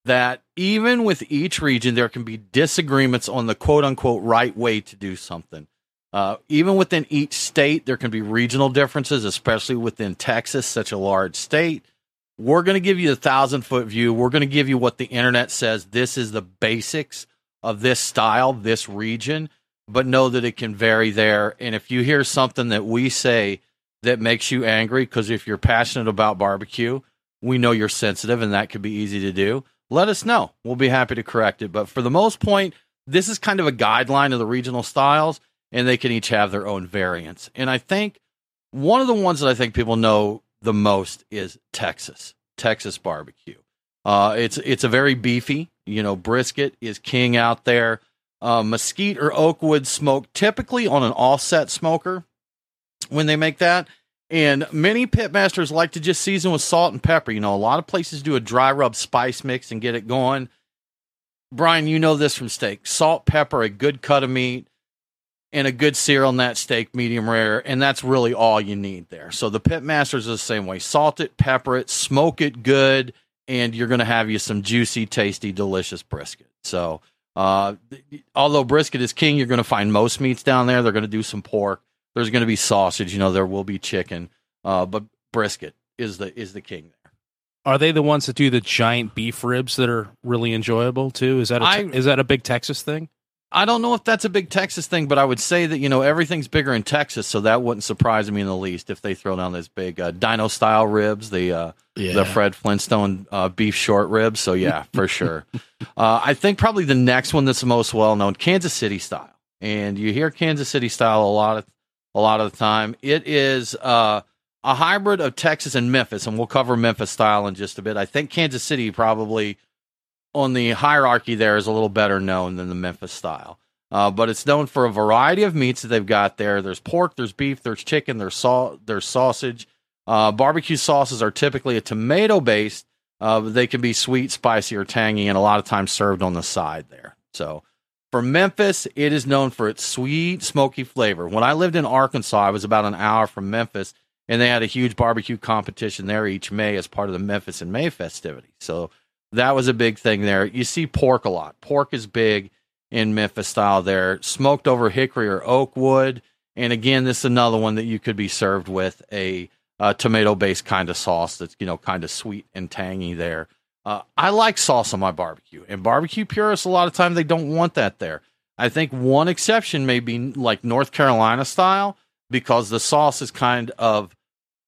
that even with each region, there can be disagreements on the quote unquote right way to do something. Uh, even within each state, there can be regional differences, especially within Texas, such a large state. We're going to give you the thousand foot view. We're going to give you what the internet says. This is the basics of this style, this region, but know that it can vary there. And if you hear something that we say that makes you angry, because if you're passionate about barbecue, we know you're sensitive and that could be easy to do. Let us know. We'll be happy to correct it. But for the most point, this is kind of a guideline of the regional styles, and they can each have their own variants. And I think one of the ones that I think people know the most is Texas, Texas barbecue. Uh, it's it's a very beefy, you know, brisket is king out there. Uh, mesquite or oak wood smoke, typically on an offset smoker when they make that. And many pitmasters like to just season with salt and pepper. You know, a lot of places do a dry rub spice mix and get it going. Brian, you know this from steak. Salt, pepper, a good cut of meat, and a good sear on that steak, medium rare, and that's really all you need there. So the pitmasters are the same way. Salt it, pepper it, smoke it good, and you're going to have you some juicy, tasty, delicious brisket. So, uh, although brisket is king, you're going to find most meats down there. They're going to do some pork. There's going to be sausage. You know, there will be chicken, uh, but brisket is the is the king there. Are they the ones that do the giant beef ribs that are really enjoyable too? Is that a, I- is that a big Texas thing? I don't know if that's a big Texas thing, but I would say that you know everything's bigger in Texas, so that wouldn't surprise me in the least if they throw down those big uh, dino style ribs, the uh, the Fred Flintstone uh, beef short ribs. So yeah, for sure. Uh, I think probably the next one that's the most well known, Kansas City style, and you hear Kansas City style a lot of a lot of the time. It is uh, a hybrid of Texas and Memphis, and we'll cover Memphis style in just a bit. I think Kansas City probably on the hierarchy there is a little better known than the Memphis style. Uh, but it's known for a variety of meats that they've got there. There's pork, there's beef, there's chicken, there's sau- there's sausage. Uh, barbecue sauces are typically a tomato based. Uh, they can be sweet, spicy, or tangy, and a lot of times served on the side there. So for Memphis, it is known for its sweet, smoky flavor. When I lived in Arkansas, I was about an hour from Memphis, and they had a huge barbecue competition there each May as part of the Memphis and May festivities. So that was a big thing there. You see pork a lot. Pork is big in Memphis style there, smoked over hickory or oak wood. And again, this is another one that you could be served with a, uh tomato based kind of sauce that's, you know, kind of sweet and tangy there. Uh, I like sauce on my barbecue, and barbecue purists, a lot of time they don't want that there. I think one exception may be like North Carolina style because the sauce is kind of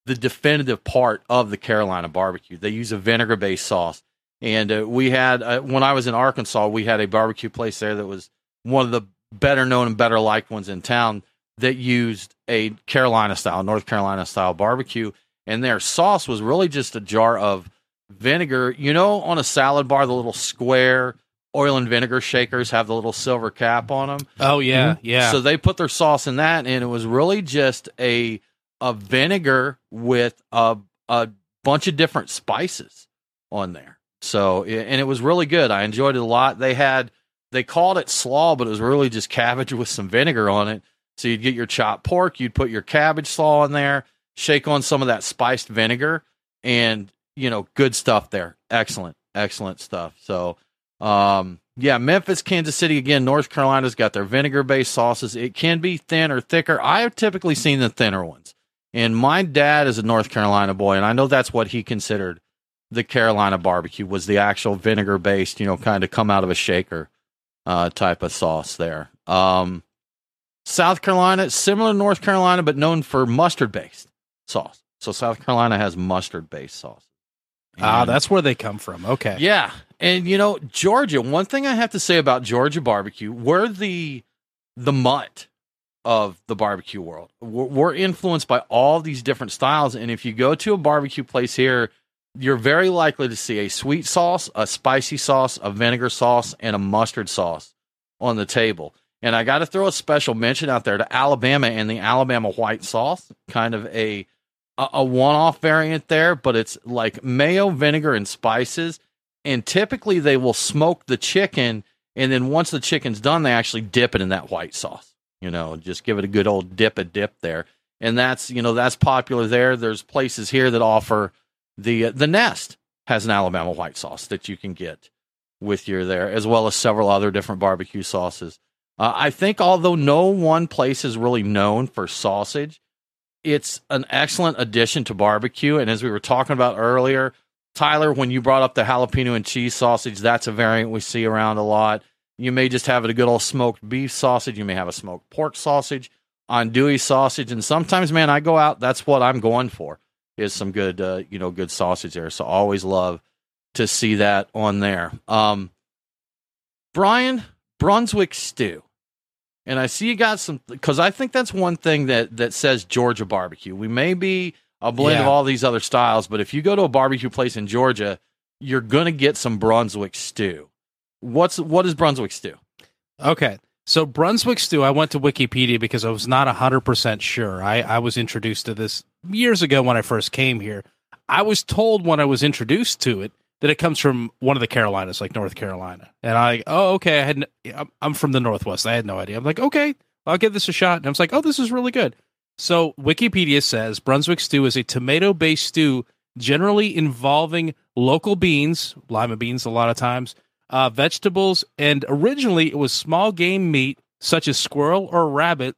the definitive part of the Carolina barbecue. They use a vinegar based sauce. And uh, we had, uh, when I was in Arkansas, we had a barbecue place there that was one of the better known and better liked ones in town that used a Carolina style, North Carolina style barbecue. And their sauce was really just a jar of vinegar. You know, on a salad bar, the little square oil and vinegar shakers have the little silver cap on them. Oh yeah, yeah. So they put their sauce in that, and it was really just a a vinegar with a a bunch of different spices on there. So and it was really good. I enjoyed it a lot. They had they called it slaw, but it was really just cabbage with some vinegar on it. So you'd get your chopped pork, you'd put your cabbage slaw in there, shake on some of that spiced vinegar, and you know, good stuff there. Excellent, excellent stuff. So um, yeah, Memphis, Kansas City again. North Carolina's got their vinegar-based sauces. It can be thin or thicker. I have typically seen the thinner ones. And my dad is a North Carolina boy, and I know that's what he considered the Carolina barbecue was the actual vinegar-based, you know, kind of come out of a shaker uh, type of sauce there. Um, South Carolina, similar to North Carolina, but known for mustard-based sauce. So South Carolina has mustard-based sauce. ah, that's where they come from. Okay. yeah. And you know, Georgia, one thing I have to say about Georgia barbecue, we're the the mutt of the barbecue world. We're, we're influenced by all these different styles and if you go to a barbecue place here, you're very likely to see a sweet sauce, a spicy sauce, a vinegar sauce, and a mustard sauce on the table. And I got to throw a special mention out there to Alabama and the Alabama white sauce, kind of a a, one-off variant there, but it's like mayo, vinegar, and spices. And typically, they will smoke the chicken, and then once the chicken's done, they actually dip it in that white sauce. You know, just give it a good old dip a dip there. and that's you know that's popular there. There's places here that offer the the Nest has an Alabama white sauce that you can get with your there, as well as several other different barbecue sauces. Uh, I think although no one place is really known for sausage, it's an excellent addition to barbecue. And as we were talking about earlier, Tyler, when you brought up the jalapeno and cheese sausage, that's a variant we see around a lot. You may just have it a good old smoked beef sausage. You may have a smoked pork sausage, andouille sausage, and sometimes, man, I go out. That's what I'm going for is some good, uh, you know, good sausage there. So always love to see that on there. Um, Brian Brunswick stew, and I see you got some because I think that's one thing that that says Georgia barbecue. We may be a blend of all these other styles, but if you go to a barbecue place in Georgia, you're gonna get some Brunswick stew. What's what is Brunswick stew? Okay. So Brunswick stew, I went to Wikipedia because I was not 100% sure. I, I was introduced to this years ago when I first came here. I was told when I was introduced to it that it comes from one of the Carolinas, like North Carolina. And I, oh, okay. I had, I'm from the Northwest. I had no idea. I'm like, okay, I'll give this a shot. And I was like, oh, this is really good. So Wikipedia says Brunswick stew is a tomato based stew generally involving local beans, lima beans a lot of times, uh, vegetables, and originally it was small game meat such as squirrel or rabbit,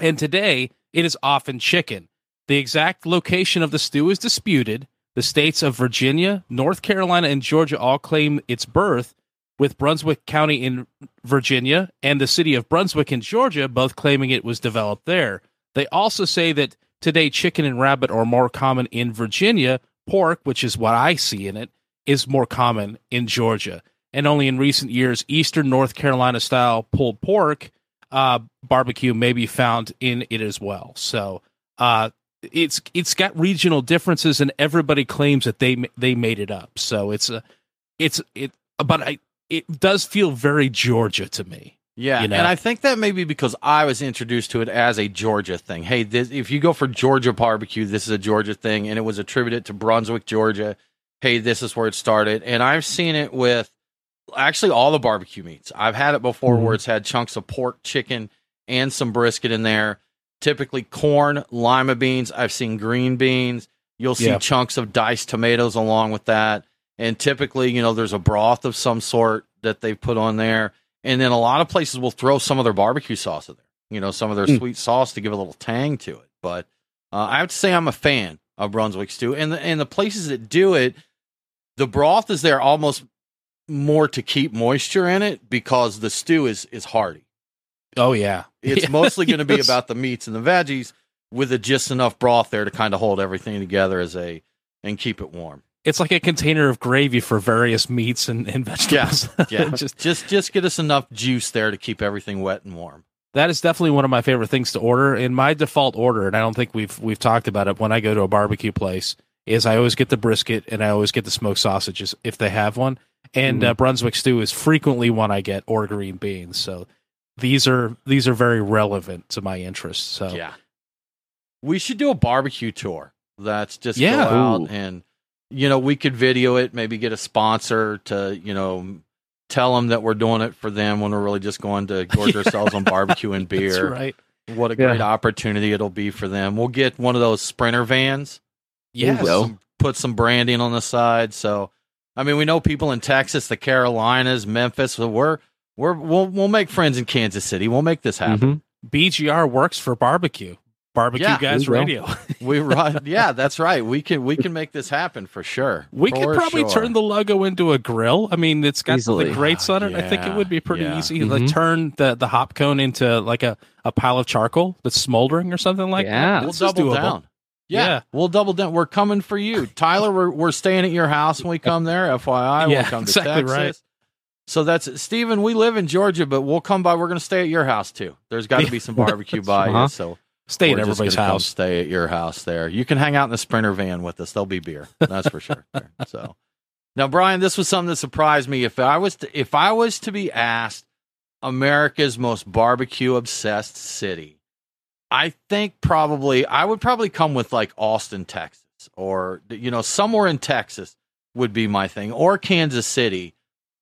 and today it is often chicken. The exact location of the stew is disputed. The states of Virginia, North Carolina, and Georgia all claim its birth, with Brunswick County in Virginia and the city of Brunswick in Georgia both claiming it was developed there. They also say that today chicken and rabbit are more common in Virginia. Pork, which is what I see in it, is more common in Georgia. And only in recent years, Eastern North Carolina style pulled pork uh, barbecue may be found in it as well. So uh, it's it's got regional differences, and everybody claims that they they made it up. So it's a it's it, but I it does feel very Georgia to me. Yeah, You know? and I think that may be because I was introduced to it as a Georgia thing. Hey, this, if you go for Georgia barbecue, this is a Georgia thing, and it was attributed to Brunswick, Georgia. Hey, this is where it started, and I've seen it with actually all the barbecue meats. I've had it before Mhm. where it's had chunks of pork, chicken, and some brisket in there. Typically corn, lima beans. I've seen green beans. You'll see Yeah. chunks of diced tomatoes along with that. And typically, you know, there's a broth of some sort that they put on there. And then a lot of places will throw some of their barbecue sauce in there, you know, some of their Mm. sweet sauce to give a little tang to it. But uh, I have to say, I'm a fan of Brunswick stew. And the, and the places that do it, the broth is there almost more to keep moisture in it because the stew is is hearty. Oh yeah, It's Yeah, mostly going to be yes. about the meats and the veggies with a, just enough broth there to kind of hold everything together as a and keep it warm. It's like a container of gravy for various meats and, and vegetables. Yeah, just just just get us enough juice there to keep everything wet and warm. that is definitely one of my favorite things to order. In my default order, and I don't think we've we've talked about it when I go to a barbecue place, is I always get the brisket and I always get the smoked sausages if they have one. And Mm-hmm. uh, Brunswick stew is frequently one I get, or green beans. So these are these are very relevant to my interests. So Yeah. We should do a barbecue tour. That's just Yeah. go out Ooh. and you know, we could video it, maybe get a sponsor to, you know, tell them that we're doing it for them when we're really just going to gorge Yeah. ourselves on barbecue and that's beer. right. What a Yeah. great opportunity it'll be for them. We'll get one of those sprinter vans, Yes. will. some, put some branding on the side. So, I mean, we know people in Texas, the Carolinas, Memphis. So we're we're we'll we'll make friends in Kansas City. We'll make this happen. Mhm. BGR works for barbecue. Barbecue Yeah, Guys we. Radio. We run. yeah, that's right. We can we can make this happen for sure. We For could probably sure. turn the logo into a grill. I mean, it's got Easily. the grates on it. I think it would be pretty yeah. easy. Like Mhm. turn the, the hop cone into like a, a pile of charcoal that's smoldering or something like Yeah. that. We'll double doable. down. Yeah, Yeah. we'll double down. We're coming for you, Tyler. We're we're staying at your house when we come there. FYI, Yeah, we'll come to exactly Texas. right. So that's Stephen. We live in Georgia, but we'll come by. We're going to stay at your house too. There's got to be some barbecue by Uh-huh. so Stay at everybody's house. Stay at your house there. You can hang out in the Sprinter van with us. There'll be beer. That's for sure. So now, Brian, this was something that surprised me. If I was to, if I was to be asked America's most barbecue obsessed city, I think probably I would probably come with like Austin, Texas, or you know somewhere in Texas would be my thing, or Kansas City.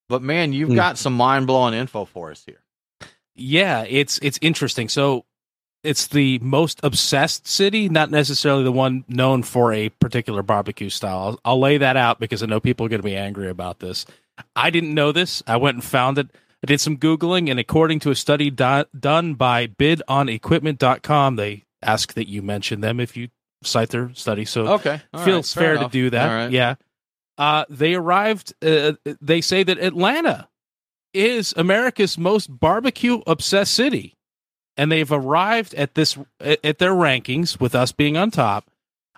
But man, you've Hmm. got some mind blowing info for us here. Yeah, it's it's interesting. So it's the most obsessed city, not necessarily the one known for a particular barbecue style. I'll, I'll lay that out because I know people are going to be angry about this. I didn't know this. I went and found it. I did some Googling, and according to a study do- done by bidonequipment.com, they ask that you mention them if you cite their study. So Okay. all feels right, fair fair, to do that. All right. Yeah. Uh, they arrived. Uh, they say that Atlanta is America's most barbecue obsessed city, and they've arrived at this at their rankings with us being on top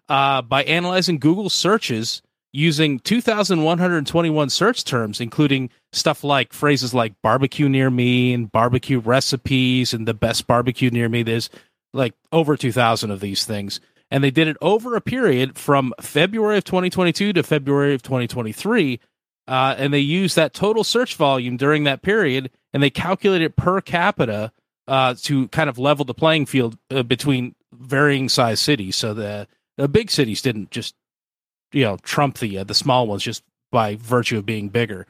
uh, by analyzing Google searches using 2,121 search terms, including stuff like phrases like barbecue near me and barbecue recipes and the best barbecue near me. There's like over 2,000 of these things. And they did it over a period from February of 2022 to February of 2023. Uh, and they used that total search volume during that period and they calculated per capita uh, to kind of level the playing field uh, between varying size cities. So the, the big cities didn't just you know trump the uh, the small ones just by virtue of being bigger.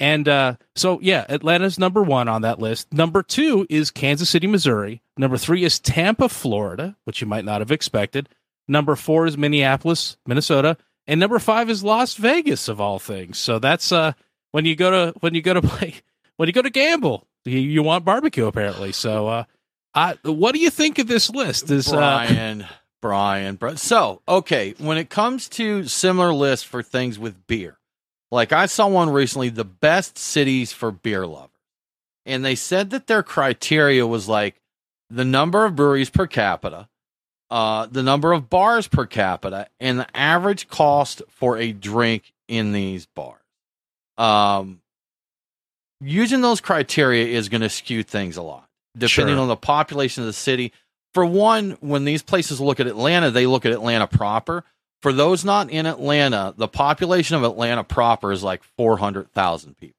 And uh, so yeah, Atlanta's number one on that list. Number two is Kansas City, Missouri. Number three is Tampa, Florida, which you might not have expected. Number four is Minneapolis, Minnesota, and number five is Las Vegas, of all things. So that's uh when you go to when you go to play when you go to gamble, you, you want barbecue apparently. So uh, I, what do you think of this list? Is uh, Brian, Brian, So, okay, when it comes to similar lists for things with beer, like I saw one recently, the best cities for beer lovers. And they said that their criteria was like the number of breweries per capita, uh, the number of bars per capita, and the average cost for a drink in these bars. Um, using those criteria is going to skew things a lot, depending Sure. on the population of the city. For one, when these places look at Atlanta, they look at Atlanta proper. For those not in Atlanta, the population of Atlanta proper is like 400,000 people.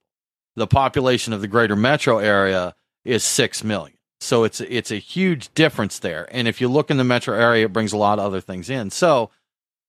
The population of the greater metro area is 6 million. So it's it's a huge difference there. And if you look in the metro area, it brings a lot of other things in. So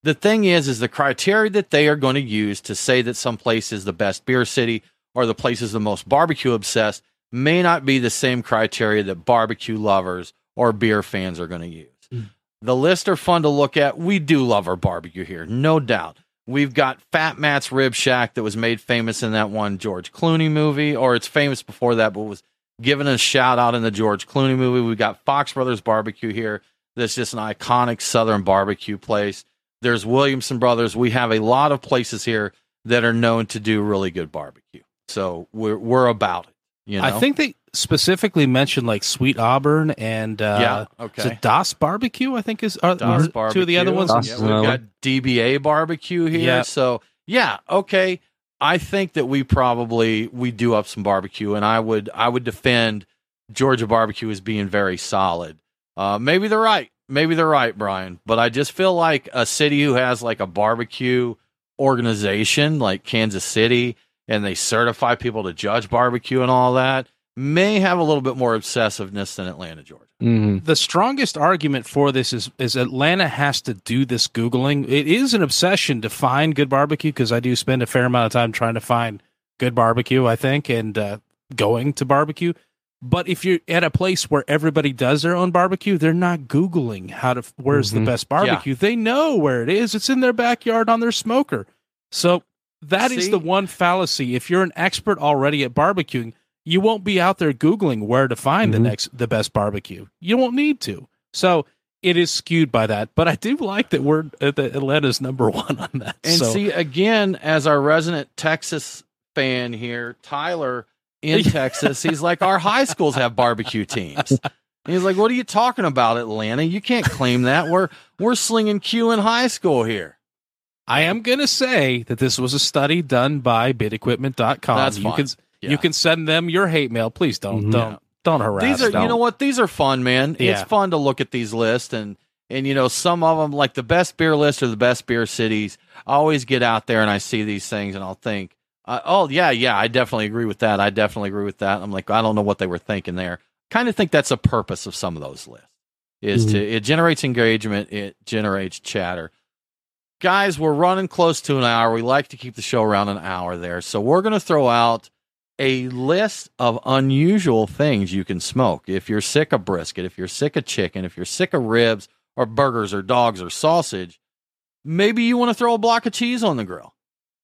the thing is is the criteria that they are going to use to say that some place is the best beer city or the place is the most barbecue obsessed may not be the same criteria that barbecue lovers or beer fans are going to use. Hmm. The lists are fun to look at. We do love our barbecue here, no doubt. We've got Fat Matt's Rib Shack that was made famous in that one George Clooney movie, or it's famous before that, but was given a shout out in the George Clooney movie. We've got Fox Brothers Barbecue here. That's just an iconic Southern barbecue place. There's Williamson Brothers. We have a lot of places here that are known to do really good barbecue. So we're we're about it. You know? I think they specifically mentioned like Sweet Auburn and uh, yeah. Okay. Das Barbecue? I think is are, are barbecue. two of the other ones. Das Yeah, we've got DBA barbecue here. Yeah. So yeah, okay. I think that we probably we do up some barbecue, and I would I would defend Georgia barbecue as being very solid. Uh, maybe they're right. Maybe they're right, Brian. But I just feel like a city who has like a barbecue organization, like Kansas City, and they certify people to judge barbecue and all that, may have a little bit more obsessiveness than Atlanta, Georgia. hmm The strongest argument for this is is Atlanta has to do this googling. It is an obsession to find good barbecue because I do spend a fair amount of time trying to find good barbecue. I think and uh, going to barbecue. But if you're at a place where everybody does their own barbecue, they're not googling how to where's the Mhm. best barbecue. They know where it is. It's in their backyard on their smoker. So that is See? the one fallacy. If you're an expert already at barbecuing, you won't be out there googling where to find the Mhm. next the best barbecue. You won't need to. So it is skewed by that. But I do like that we're uh, that Atlanta's number one on that. And so see, again, as our resident Texas fan here, Tyler in Texas, he's like, our high schools have barbecue teams. He's like, what are you talking about, Atlanta? You can't claim that. We're we're slinging Q in high school here. I am going to say that this was a study done by bidequipment.com. That's you fine. can Yeah. you can send them your hate mail. Please don't Mhm. don't don't harass These are, them. you know what? These are fun, man. Yeah. It's fun to look at these lists and and you know some of them like the best beer list or the best beer cities. I always get out there and I see these things and I'll think, uh, oh yeah, yeah, I definitely agree with that. I definitely agree with that. I'm like, I don't know what they were thinking there. Kind of think that's a purpose of some of those lists is to it generates engagement, it generates chatter. Guys, we're running close to an hour. We like to keep the show around an hour there, so we're going to throw out a list of unusual things you can smoke. If you're sick of brisket, if you're sick of chicken, if you're sick of ribs or burgers or dogs or sausage, maybe you want to throw a block of cheese on the grill.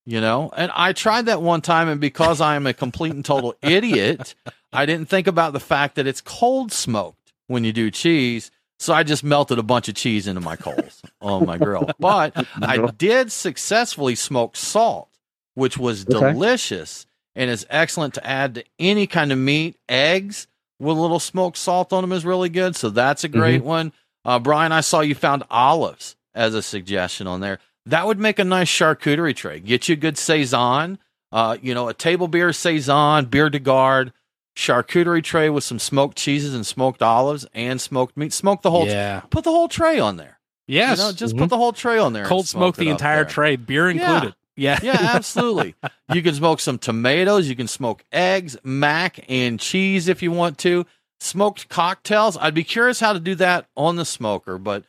You know, and I tried that one time, and because I am a complete and total idiot, I didn't think about the fact that it's cold smoked when you do cheese. So I just melted a bunch of cheese into my coals on my grill. But I did successfully smoke salt, which was Okay. delicious and is excellent to add to any kind of meat. Eggs with a little smoked salt on them is really good. So that's a great one. Uh, Brian, I saw you found olives as a suggestion on there. That would make a nice charcuterie tray. Get you a good saison, uh, you know, a table beer saison, beer de garde, charcuterie tray with some smoked cheeses and smoked olives and smoked meat. Smoke the whole. yeah. put the whole tray on there. Yes. You know, just Mhm. put the whole tray on there. cold smoke it the entire there. tray, beer included. Yeah. Yeah, Yeah, absolutely. you can smoke some tomatoes. You can smoke eggs, mac, and cheese if you want to. Smoked cocktails. I'd be curious how to do that on the smoker. But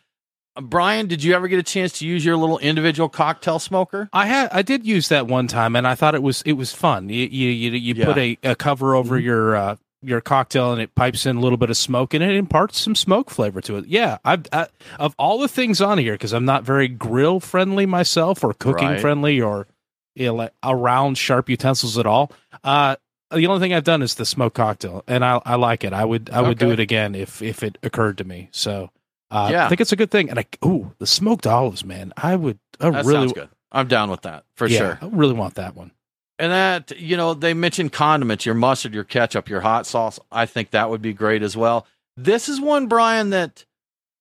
uh, Brian, did you ever get a chance to use your little individual cocktail smoker? I had I did use that one time, and I thought it was it was fun. You you you, you Yeah. put a, a cover over your uh, your cocktail, and it pipes in a little bit of smoke, and it imparts some smoke flavor to it. Yeah, I've I, of all the things on here because I'm not very grill friendly myself, or cooking Right. friendly, or you know, like around sharp utensils at all. Uh, the only thing I've done is the smoke cocktail, and I I like it. I would I would do it again if if it occurred to me. So. Uh, Yeah. I think it's a good thing, and I ooh the smoked olives, man. I would, I That really, sounds good. I'm down with that for yeah, sure. I really want that one. And that, you know, they mentioned condiments, your mustard, your ketchup, your hot sauce. I think that would be great as well. This is one, Brian, that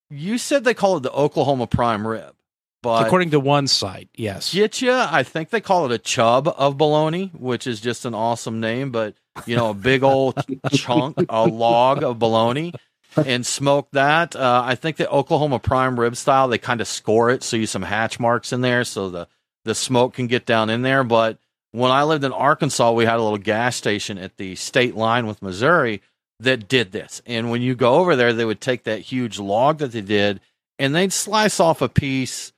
you said they call it the Oklahoma prime rib. But According to one site, yes. get you, I think they call it a chub of bologna, which is just an awesome name, but you know, a big old chunk, a log of bologna and smoke that. Uh, I think the Oklahoma prime rib style, they kind of score it so you some hatch marks in there so the, the smoke can get down in there. But when I lived in Arkansas, we had a little gas station at the state line with Missouri that did this. And when you go over there, they would take that huge log that they did and they'd slice off a piece.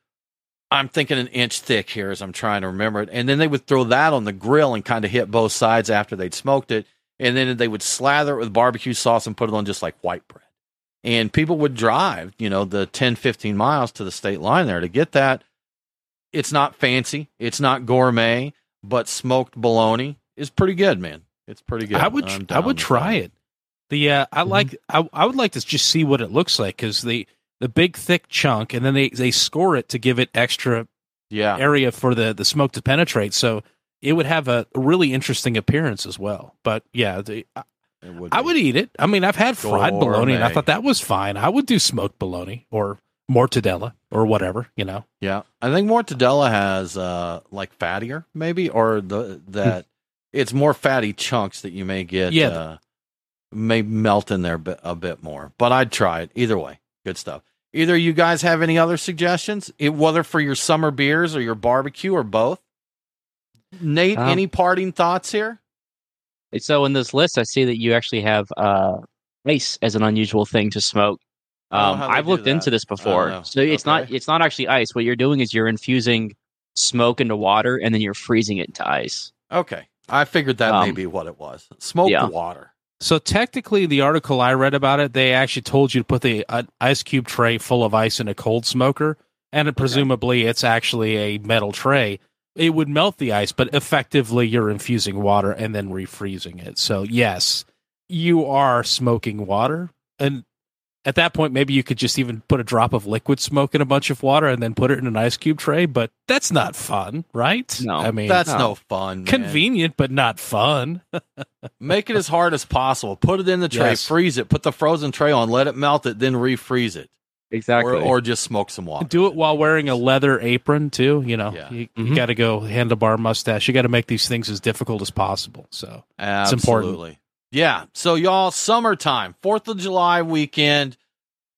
I'm thinking an inch thick here as I'm trying to remember it. And then they would throw that on the grill and kind of hit both sides after they'd smoked it. And then they would slather it with barbecue sauce and put it on just like white bread. And people would drive, you know, the 10, 15 miles to the state line there to get that. It's not fancy, it's not gourmet, but smoked bologna is pretty good, man. It's pretty good. I would, I would try it. The uh, I Mm-hmm. like, I, I would like to just see what it looks like because the the big thick chunk, and then they they score it to give it extra Yeah. area for the the smoke to penetrate. So it would have a really interesting appearance as well. But yeah, the, I, would I would eat it. I mean, I've had fried bologna, and I thought that was fine. I would do smoked bologna or mortadella or whatever. You know, Yeah, I think mortadella has uh like fattier maybe, or the that it's more fatty chunks that you may get. Yeah. uh, may melt in there a bit, a bit more. But I'd try it either way. Good stuff. Either you guys have any other suggestions, it, whether for your summer beers or your barbecue or both? Nate, Um, any parting thoughts here? So in this list, I see that you actually have uh, ice as an unusual thing to smoke. I don't know Um, how they I've looked into this before. So it's not it's not actually ice. What you're doing is you're infusing smoke into water and then you're freezing it into ice. Okay, I figured that may Um, be what it was. Smoke yeah. water. So technically, the article I read about it, they actually told you to put the uh, ice cube tray full of ice in a cold smoker, and presumably it's actually a metal tray. It would melt the ice, but effectively you're infusing water and then refreezing it. So yes, you are smoking water, and at that point, maybe you could just even put a drop of liquid smoke in a bunch of water and then put it in an ice cube tray. But that's not fun, right? No. I mean That's no. no fun. man. convenient, but not fun. Make it as hard as possible. Put it in the tray, Yes. freeze it, put the frozen tray on, let it melt it, then refreeze it. Exactly. Or, or just smoke some water. Do it while wearing a leather apron too. You know, Yeah. you, Mhm. got to go handlebar mustache. You got to make these things as difficult as possible. So Absolutely. important. Yeah. So y'all, summertime, Fourth of July weekend,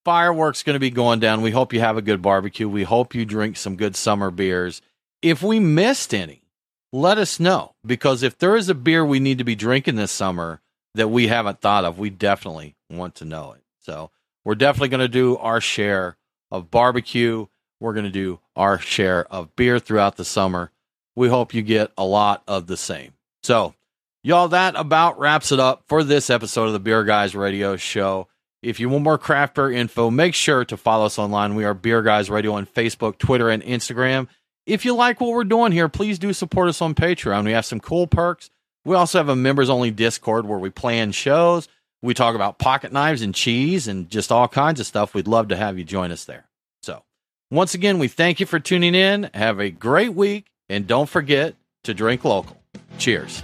fireworks going to be going down. We hope you have a good barbecue. We hope you drink some good summer beers. If we missed any, let us know because if there is a beer we need to be drinking this summer that we haven't thought of, we definitely want to know it. So we're definitely going to do our share of barbecue. We're going to do our share of beer throughout the summer. We hope you get a lot of the same. So Y'all, that about wraps it up for this episode of the Beer Guys Radio Show. If you want more craft beer info, make sure to follow us online. We are Beer Guys Radio on Facebook, Twitter, and Instagram. If you like what we're doing here, please do support us on Patreon. We have some cool perks. We also have a members only Discord where we plan shows. We talk about pocket knives and cheese and just all kinds of stuff. We'd love to have you join us there. So, once again, we thank you for tuning in. Have a great week and don't forget to drink local. Cheers.